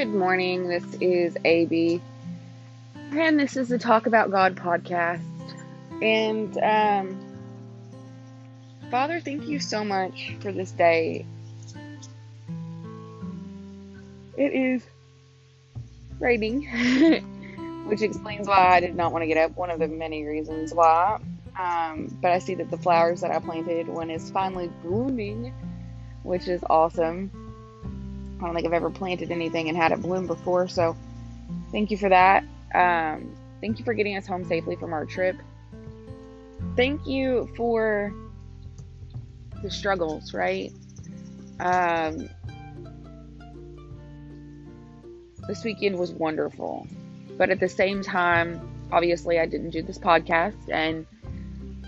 Good morning. This is AB, and this is the Talk About God podcast. And um, Father, thank you so much for this day. It is raining, which explains why I did not want to get up. One of the many reasons why. Um, but I see that the flowers that I planted, one is finally blooming, which is awesome. I don't think I've ever planted anything and had it bloom before, so thank you for that. Um, thank you for getting us home safely from our trip. Thank you for the struggles, right? Um, this weekend was wonderful, but at the same time, obviously, I didn't do this podcast, and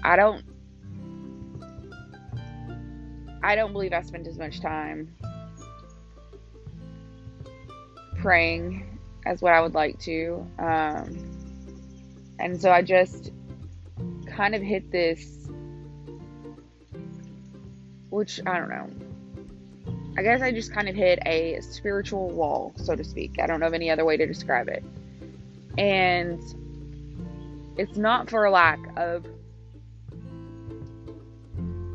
I don't. I don't believe I spent as much time praying as what I would like to. Um, and so I just kind of hit this, which I don't know. I guess I just kind of hit a spiritual wall, so to speak. I don't know of any other way to describe it. And it's not for lack of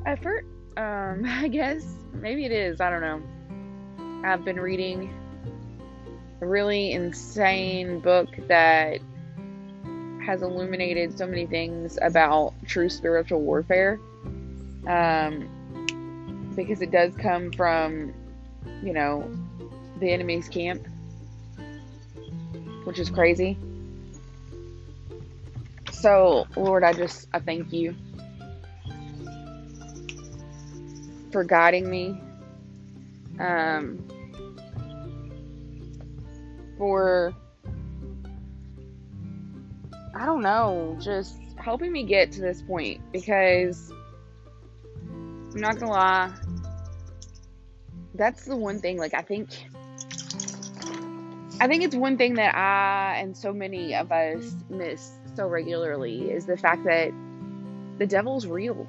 effort, um, I guess. Maybe it is. I don't know. I've been reading really insane book that has illuminated so many things about true spiritual warfare. Um, because it does come from, you know, the enemy's camp, which is crazy. So, Lord, I just, I thank you for guiding me. Um, for I don't know, just helping me get to this point because I'm not gonna lie, that's the one thing. Like I think, I think it's one thing that I and so many of us miss so regularly is the fact that the devil's real.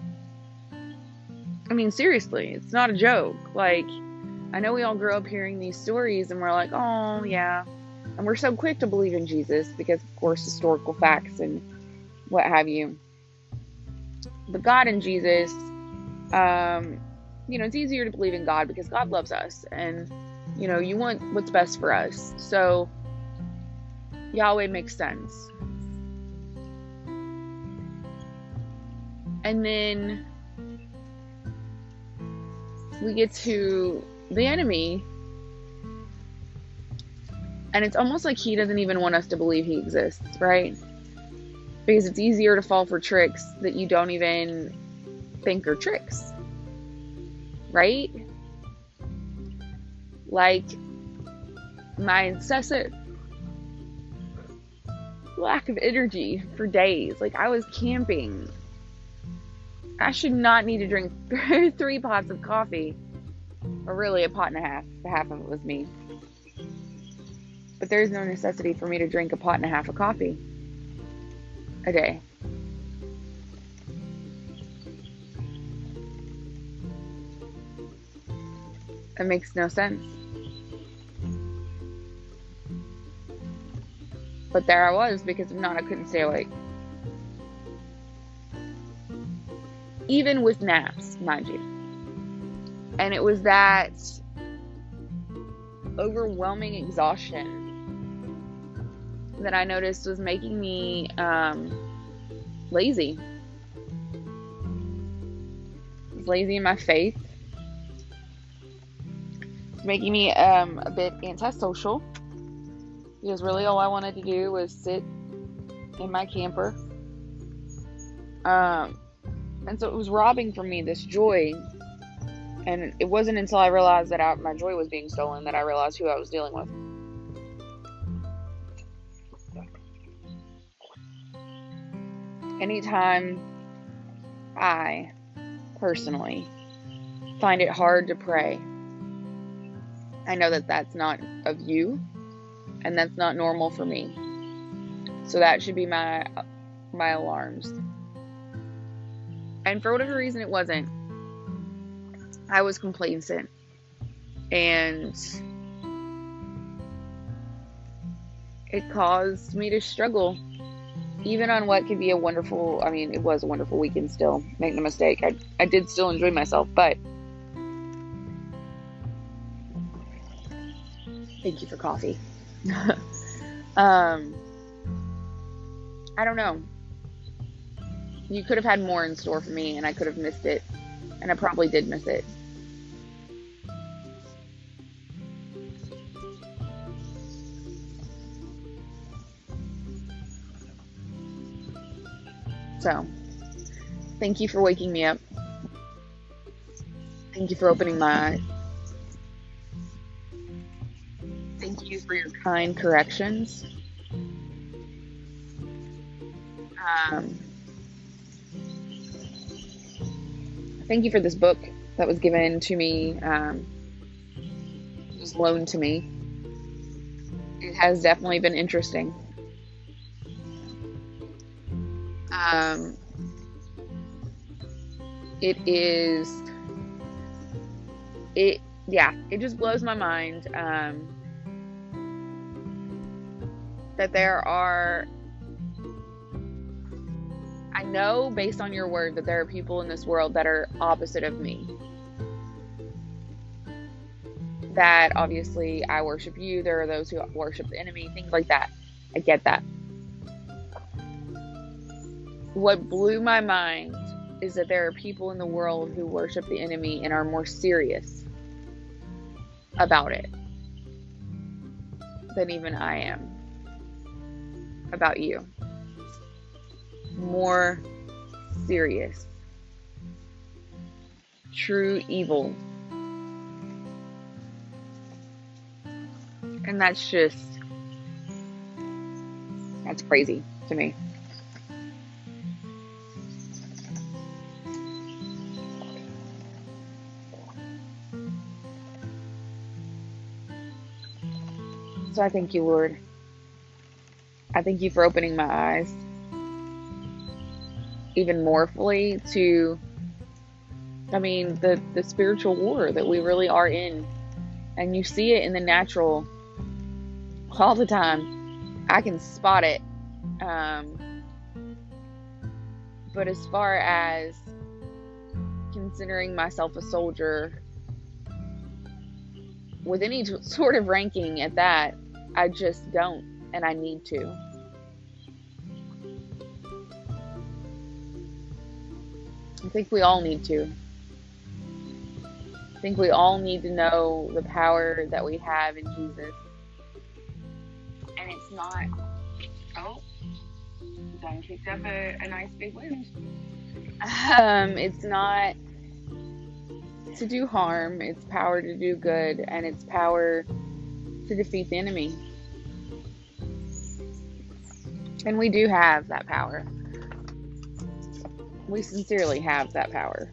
I mean, seriously, it's not a joke. Like, I know we all grew up hearing these stories and we're like, oh, yeah, and we're so quick to believe in Jesus because, of course, historical facts and what have you. But God and Jesus, um, you know, it's easier to believe in God because God loves us and, you know, you want what's best for us. So, Yahweh makes sense. And then we get to the enemy and it's almost like he doesn't even want us to believe he exists, right? Because it's easier to fall for tricks that you don't even think are tricks, right? Like my incessant lack of energy for days. Like I was camping. I should not need to drink three pots of coffee. Or really a pot and a half. Half of it was me but there is no necessity for me to drink a pot and a half of coffee a day. It makes no sense. But there I was because if not, I couldn't stay awake. Even with naps, mind you. And it was that overwhelming exhaustion that I noticed was making me um, lazy. I was lazy in my faith. Making me um, a bit antisocial because really all I wanted to do was sit in my camper. Um, and so it was robbing from me this joy. And it wasn't until I realized that I, my joy was being stolen that I realized who I was dealing with. Anytime I personally find it hard to pray, I know that that's not of you and that's not normal for me. So that should be my my alarms. And for whatever reason it wasn't. I was complacent and it caused me to struggle even on what could be a wonderful i mean it was a wonderful weekend still make no mistake. I, I did still enjoy myself but thank you for coffee. Um i don't know. You could have had more in store for me and i could have missed it and i probably did miss it So, thank you for waking me up. Thank you for opening my eyes. Thank you for your kind corrections. Um, thank you for this book that was given to me, um, was loaned to me. It has definitely been interesting. Um, it is. It yeah, it just blows my mind um, that there are. I know based on your word that there are people in this world that are opposite of me. That obviously I worship you, there are those who worship the enemy, things like that. I get that what blew my mind is that there are people in the world who worship the enemy and are more serious about it than even I am about you. More serious. True evil. And that's just, that's crazy to me. So I thank you, Lord. I thank you for opening my eyes even more fully to, I mean, the, the spiritual war that we really are in. And you see it in the natural all the time. I can spot it. Um, but as far as considering myself a soldier with any sort of ranking at that, I just don't, and I need to. I think we all need to. I think we all need to know the power that we have in Jesus. And it's not, oh, Don kicked up a, a nice big wind. Um, it's not to do harm, it's power to do good, and it's power to defeat the enemy. And we do have that power. We sincerely have that power.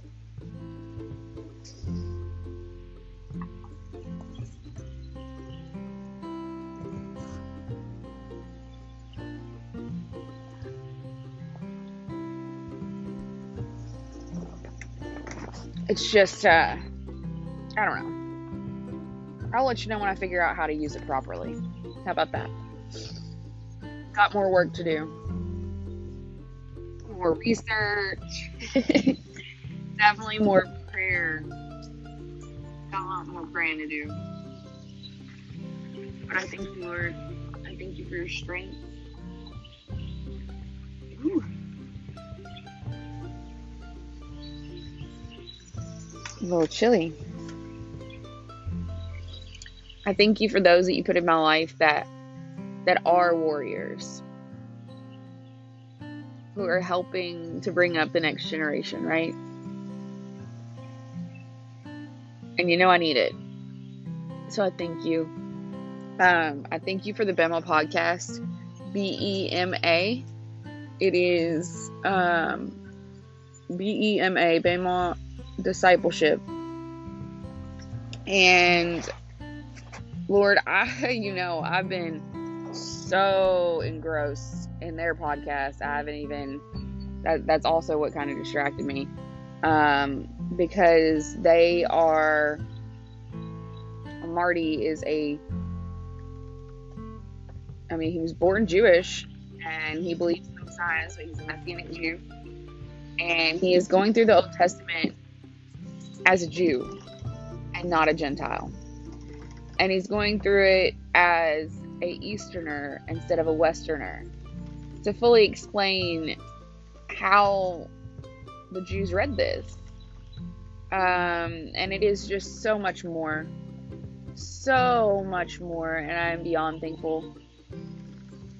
It's just, uh, I don't know. I'll let you know when I figure out how to use it properly. How about that? got more work to do. More research. Definitely more prayer. Got a lot more praying to do. But I thank you, Lord. I thank you for your strength. Ooh. A little chilly. I thank you for those that you put in my life that that are warriors who are helping to bring up the next generation, right? And you know I need it. So I thank you. Um, I thank you for the Bema podcast, B E M A. It is um, B E M A, Bema Discipleship. And Lord, I, you know, I've been so engrossed in their podcast. I haven't even. That, that's also what kind of distracted me, um, because they are. Marty is a I mean, he was born Jewish and he believes in the Messiah, so he's a Messianic Jew. And he is going through the Old Testament as a Jew and not a Gentile. And he's going through it as a Easterner instead of a Westerner to fully explain how the Jews read this. Um, and it is just so much more. So much more. And I'm beyond thankful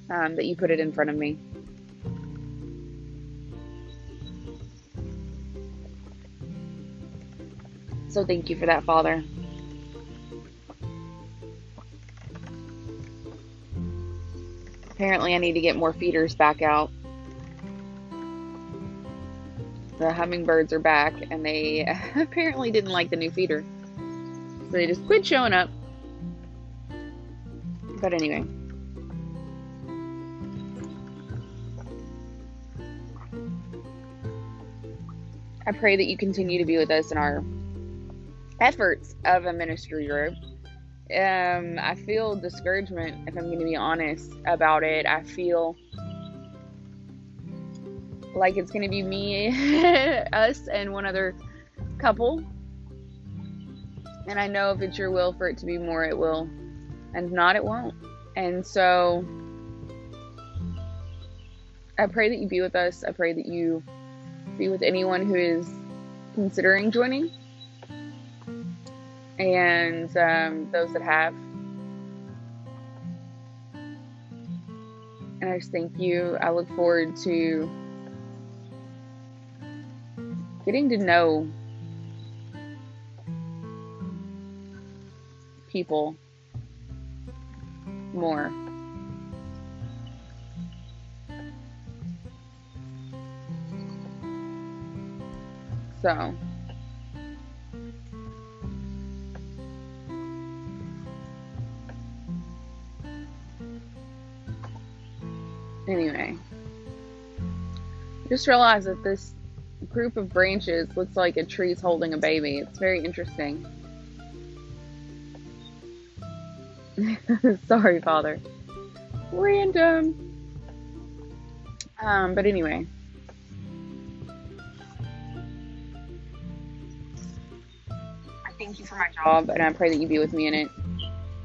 um, that you put it in front of me. So thank you for that, Father. Apparently, I need to get more feeders back out. The hummingbirds are back, and they apparently didn't like the new feeder. So they just quit showing up. But anyway. I pray that you continue to be with us in our efforts of a ministry group. Um, I feel discouragement, if I'm going to be honest about it. I feel like it's going to be me, us, and one other couple. And I know if it's your will for it to be more, it will. And not, it won't. And so I pray that you be with us. I pray that you be with anyone who is considering joining and um, those that have. And I just thank you. I look forward to getting to know people more. So, anyway, just realize that this group of branches looks like a tree's holding a baby. It's very interesting. Sorry, Father. Random. Um, but anyway. I thank you for my job, and I pray that you be with me in it.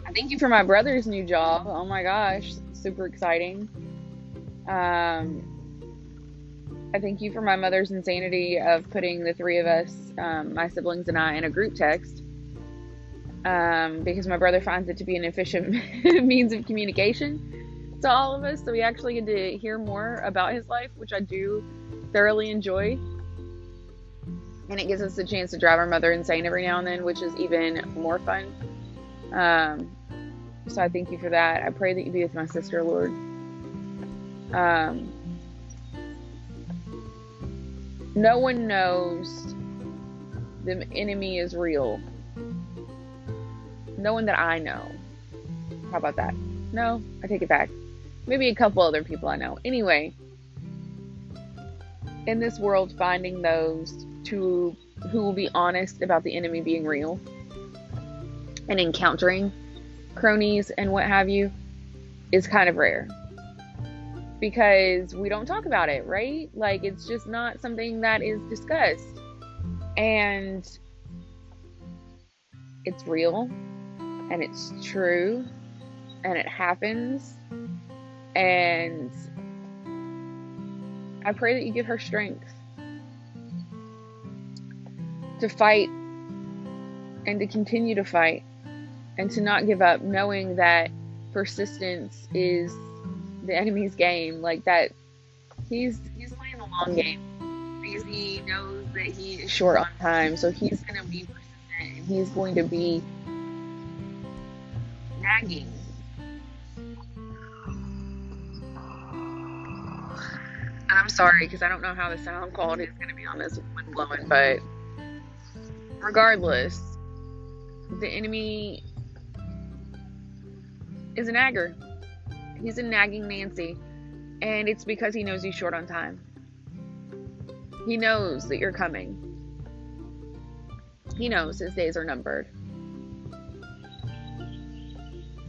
I thank you for my brother's new job. Oh my gosh, super exciting. Um, I thank you for my mother's insanity of putting the three of us, um, my siblings and I, in a group text. Um, because my brother finds it to be an efficient means of communication to all of us. So we actually get to hear more about his life, which I do thoroughly enjoy. And it gives us a chance to drive our mother insane every now and then, which is even more fun. Um, so I thank you for that. I pray that you be with my sister, Lord. Um, no one knows the enemy is real. No one that I know. How about that? No, I take it back. Maybe a couple other people I know. Anyway, in this world, finding those to who will be honest about the enemy being real and encountering cronies and what have you is kind of rare because we don't talk about it, right? Like it's just not something that is discussed. And it's real and it's true and it happens. And I pray that you give her strength to fight and to continue to fight and to not give up, knowing that persistence is the enemy's game. Like that, he's he's playing the long game because he knows that he is short on time. So he's going to be persistent and he's going to be nagging. I'm sorry because I don't know how the sound quality is going to be on this wind blowing, but regardless, the enemy is a nagger. He's a nagging Nancy, and it's because he knows he's short on time. He knows that you're coming. He knows his days are numbered.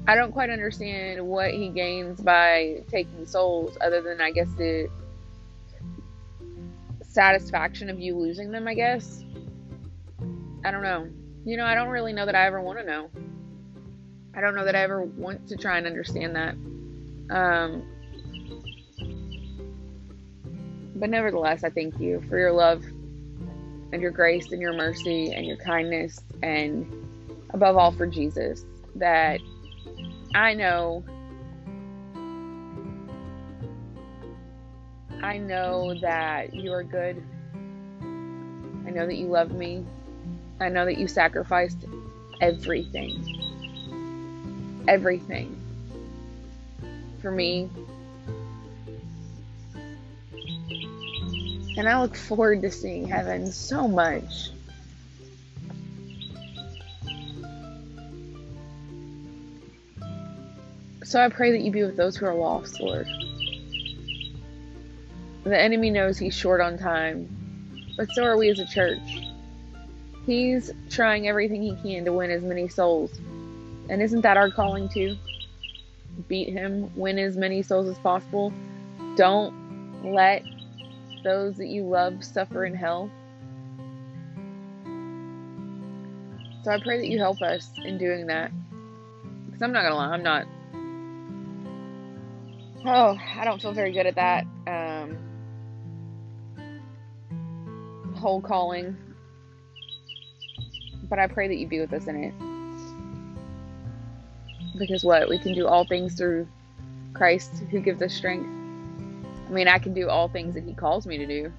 I don't quite understand what he gains by taking souls, other than I guess the satisfaction of you losing them. I guess. I don't know. You know, I don't really know that I ever want to know. I don't know that I ever want to try and understand that. Um, but nevertheless, I thank you for your love and your grace and your mercy and your kindness, and above all, for Jesus. That I know. I know that you are good. I know that you love me. I know that you sacrificed everything. Everything. For me. And I look forward to seeing heaven so much. So I pray that you be with those who are lost, Lord. The enemy knows he's short on time, but so are we as a church. He's trying everything he can to win as many souls. And isn't that our calling too? Beat him, win as many souls as possible. Don't let those that you love suffer in hell. So I pray that you help us in doing that. Because I'm not going to lie, I'm not Oh, I don't feel very good at that. Um, whole calling. But I pray that you be with us in it. Because what? We can do all things through Christ who gives us strength. I mean, I can do all things that He calls me to do.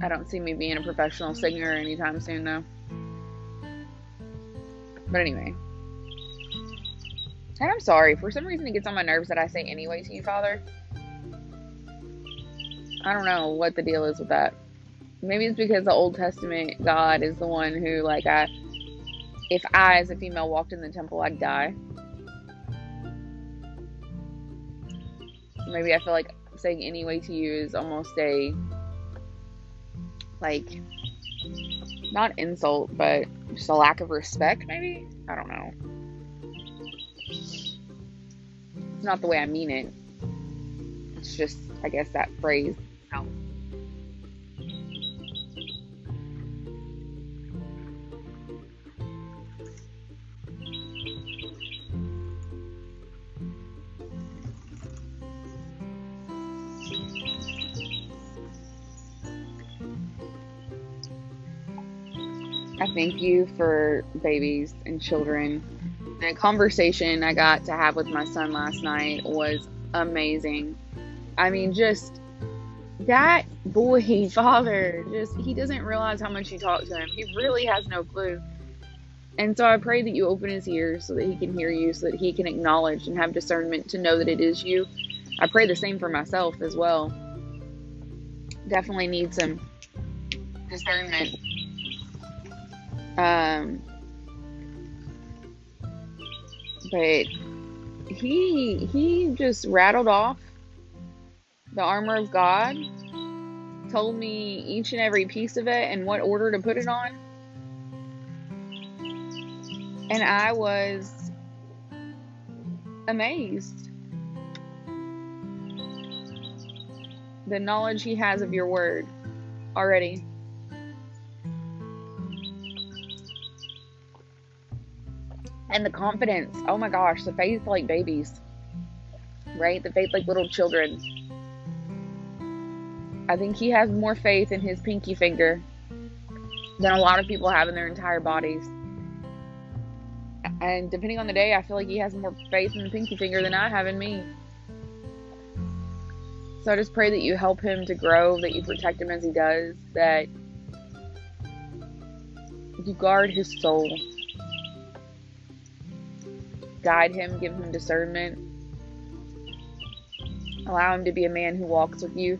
I don't see me being a professional singer anytime soon, though. But anyway. And I'm sorry. For some reason, it gets on my nerves that I say anyway to you, Father. I don't know what the deal is with that. Maybe it's because the Old Testament God is the one who, like, I, if I, as a female, walked in the temple, I'd die. Maybe I feel like saying anyway to you is almost a, like, not insult, but just a lack of respect, maybe? I don't know. It's not the way I mean it. It's just, I guess, that phrase. I thank you for babies and children the conversation I got to have with my son last night was amazing. I mean, just that boy, father, just he doesn't realize how much you talk to him. He really has no clue. And so I pray that you open his ears so that he can hear you, so that he can acknowledge and have discernment to know that it is you. I pray the same for myself as well. Definitely need some discernment. Um, but he he just rattled off the armor of God, told me each and every piece of it and what order to put it on. And I was amazed. The knowledge he has of your word already. And the confidence. Oh my gosh, the faith like babies, right? The faith like little children. I think he has more faith in his pinky finger than a lot of people have in their entire bodies. And depending on the day, I feel like he has more faith in the pinky finger than I have in me. So I just pray that you help him to grow, that you protect him as he does, that you guard his soul guide him, give him discernment. Allow him to be a man who walks with you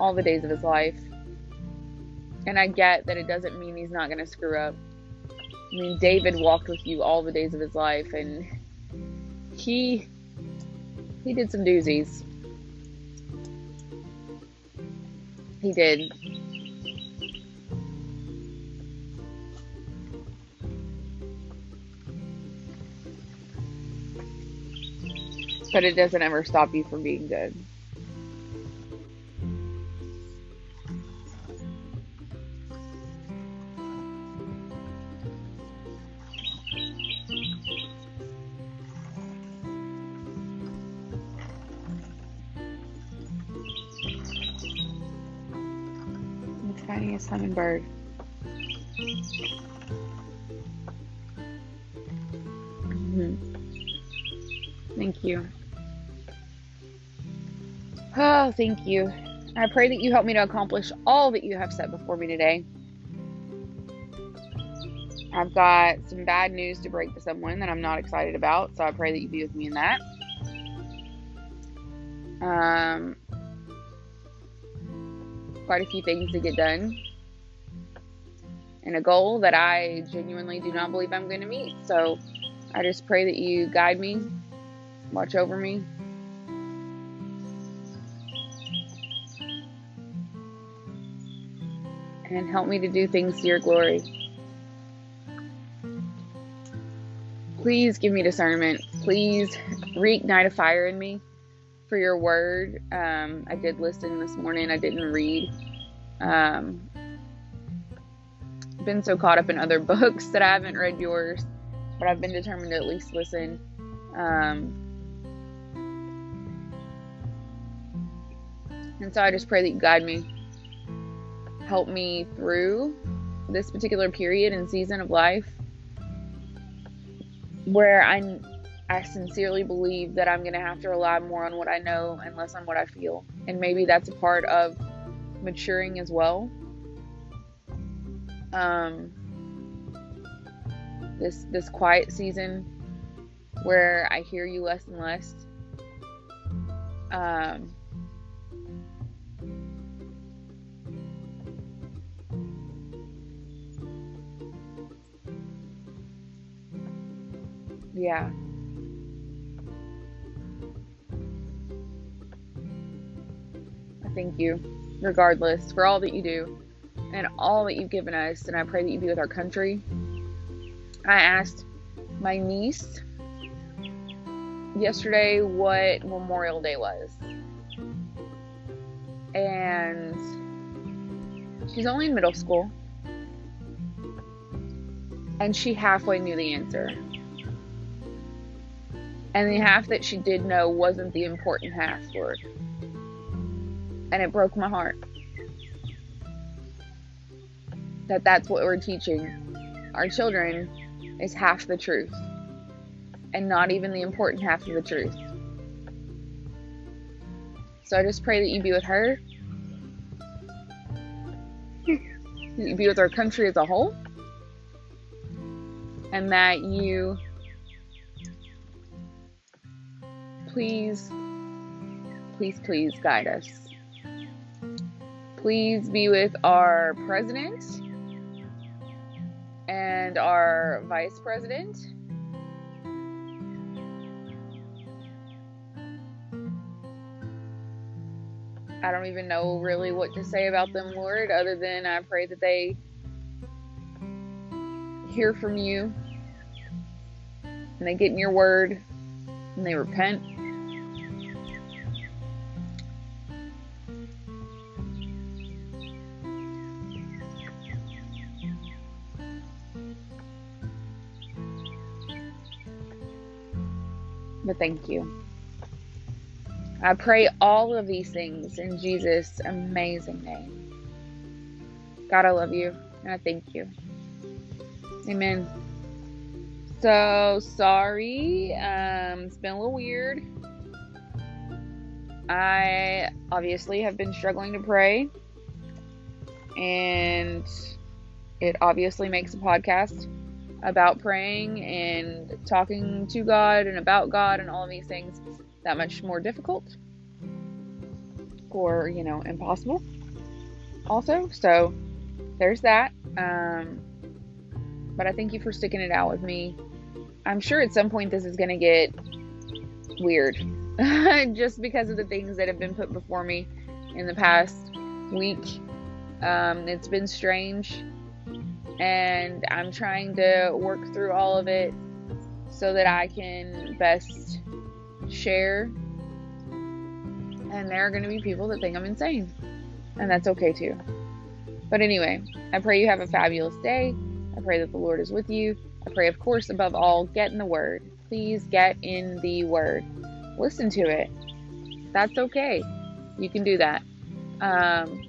all the days of his life. And I get that it doesn't mean he's not going to screw up. I mean, David walked with you all the days of his life, and he he did some doozies. He did. But it doesn't ever stop you from being good. The tiniest hummingbird. Mhm. Thank you. Oh, thank you. I pray that you help me to accomplish all that you have set before me today. I've got some bad news to break to someone that I'm not excited about, so I pray that you be with me in that. Um, quite a few things to get done, and a goal that I genuinely do not believe I'm going to meet. So I just pray that you guide me, watch over me. And help me to do things to your glory. Please give me discernment. Please reignite a fire in me for your word. Um, I did listen this morning, I didn't read. Um, been so caught up in other books that I haven't read yours, but I've been determined to at least listen. Um, and so I just pray that you guide me, help me through this particular period and season of life where I, I sincerely believe that I'm going to have to rely more on what I know and less on what I feel. And maybe that's a part of maturing as well. Um, this this quiet season where I hear you less and less. Um, yeah. I thank you, regardless, for all that you do and all that you've given us. And I pray that you be with our country. I asked my niece yesterday what Memorial Day was. And she's only in middle school. And she halfway knew the answer. And the half that she did know wasn't the important half-word. And it broke my heart. That that's what we're teaching our children is half the truth. And not even the important half of the truth. So I just pray that you be with her. you be with our country as a whole. And that you please, please, please guide us. Please be with our president and our vice president. I don't even know really what to say about them, Lord, other than I pray that they hear from you and they get in your word and they repent. But thank you. I pray all of these things in Jesus' amazing name. God, I love you and I thank you. Amen. So sorry. Um, it's been a little weird. I obviously have been struggling to pray, and it obviously makes a podcast about praying and talking to God and about God and all of these things that much more difficult or, you know, impossible also. So there's that. Um, but I thank you for sticking it out with me. I'm sure at some point this is going to get weird just because of the things that have been put before me in the past week. Um, it's been strange and I'm trying to work through all of it so that I can best share, and there are going to be people that think I'm insane, and that's okay too. But anyway, I pray you have a fabulous day. I pray that the Lord is with you. I pray, of course, above all, get in the Word. Please get in the Word. Listen to it. That's okay. You can do that. Um,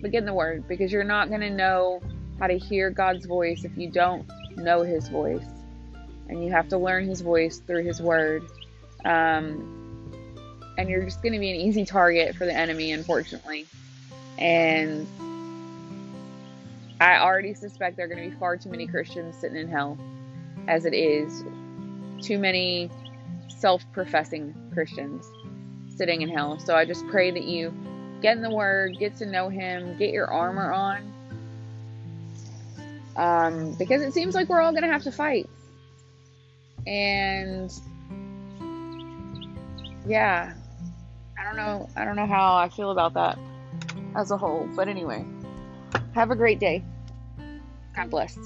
but get in the Word because you're not going to know how to hear God's voice if you don't know His voice. And you have to learn His voice through His Word. Um, and you're just going to be an easy target for the enemy, unfortunately. And I already suspect there are going to be far too many Christians sitting in hell as it is. Too many self professing Christians sitting in hell. So I just pray that you get in the Word, get to know Him, get your armor on. Um, because it seems like we're all going to have to fight. And yeah, I don't know. I don't know how I feel about that as a whole. But anyway, have a great day. God bless.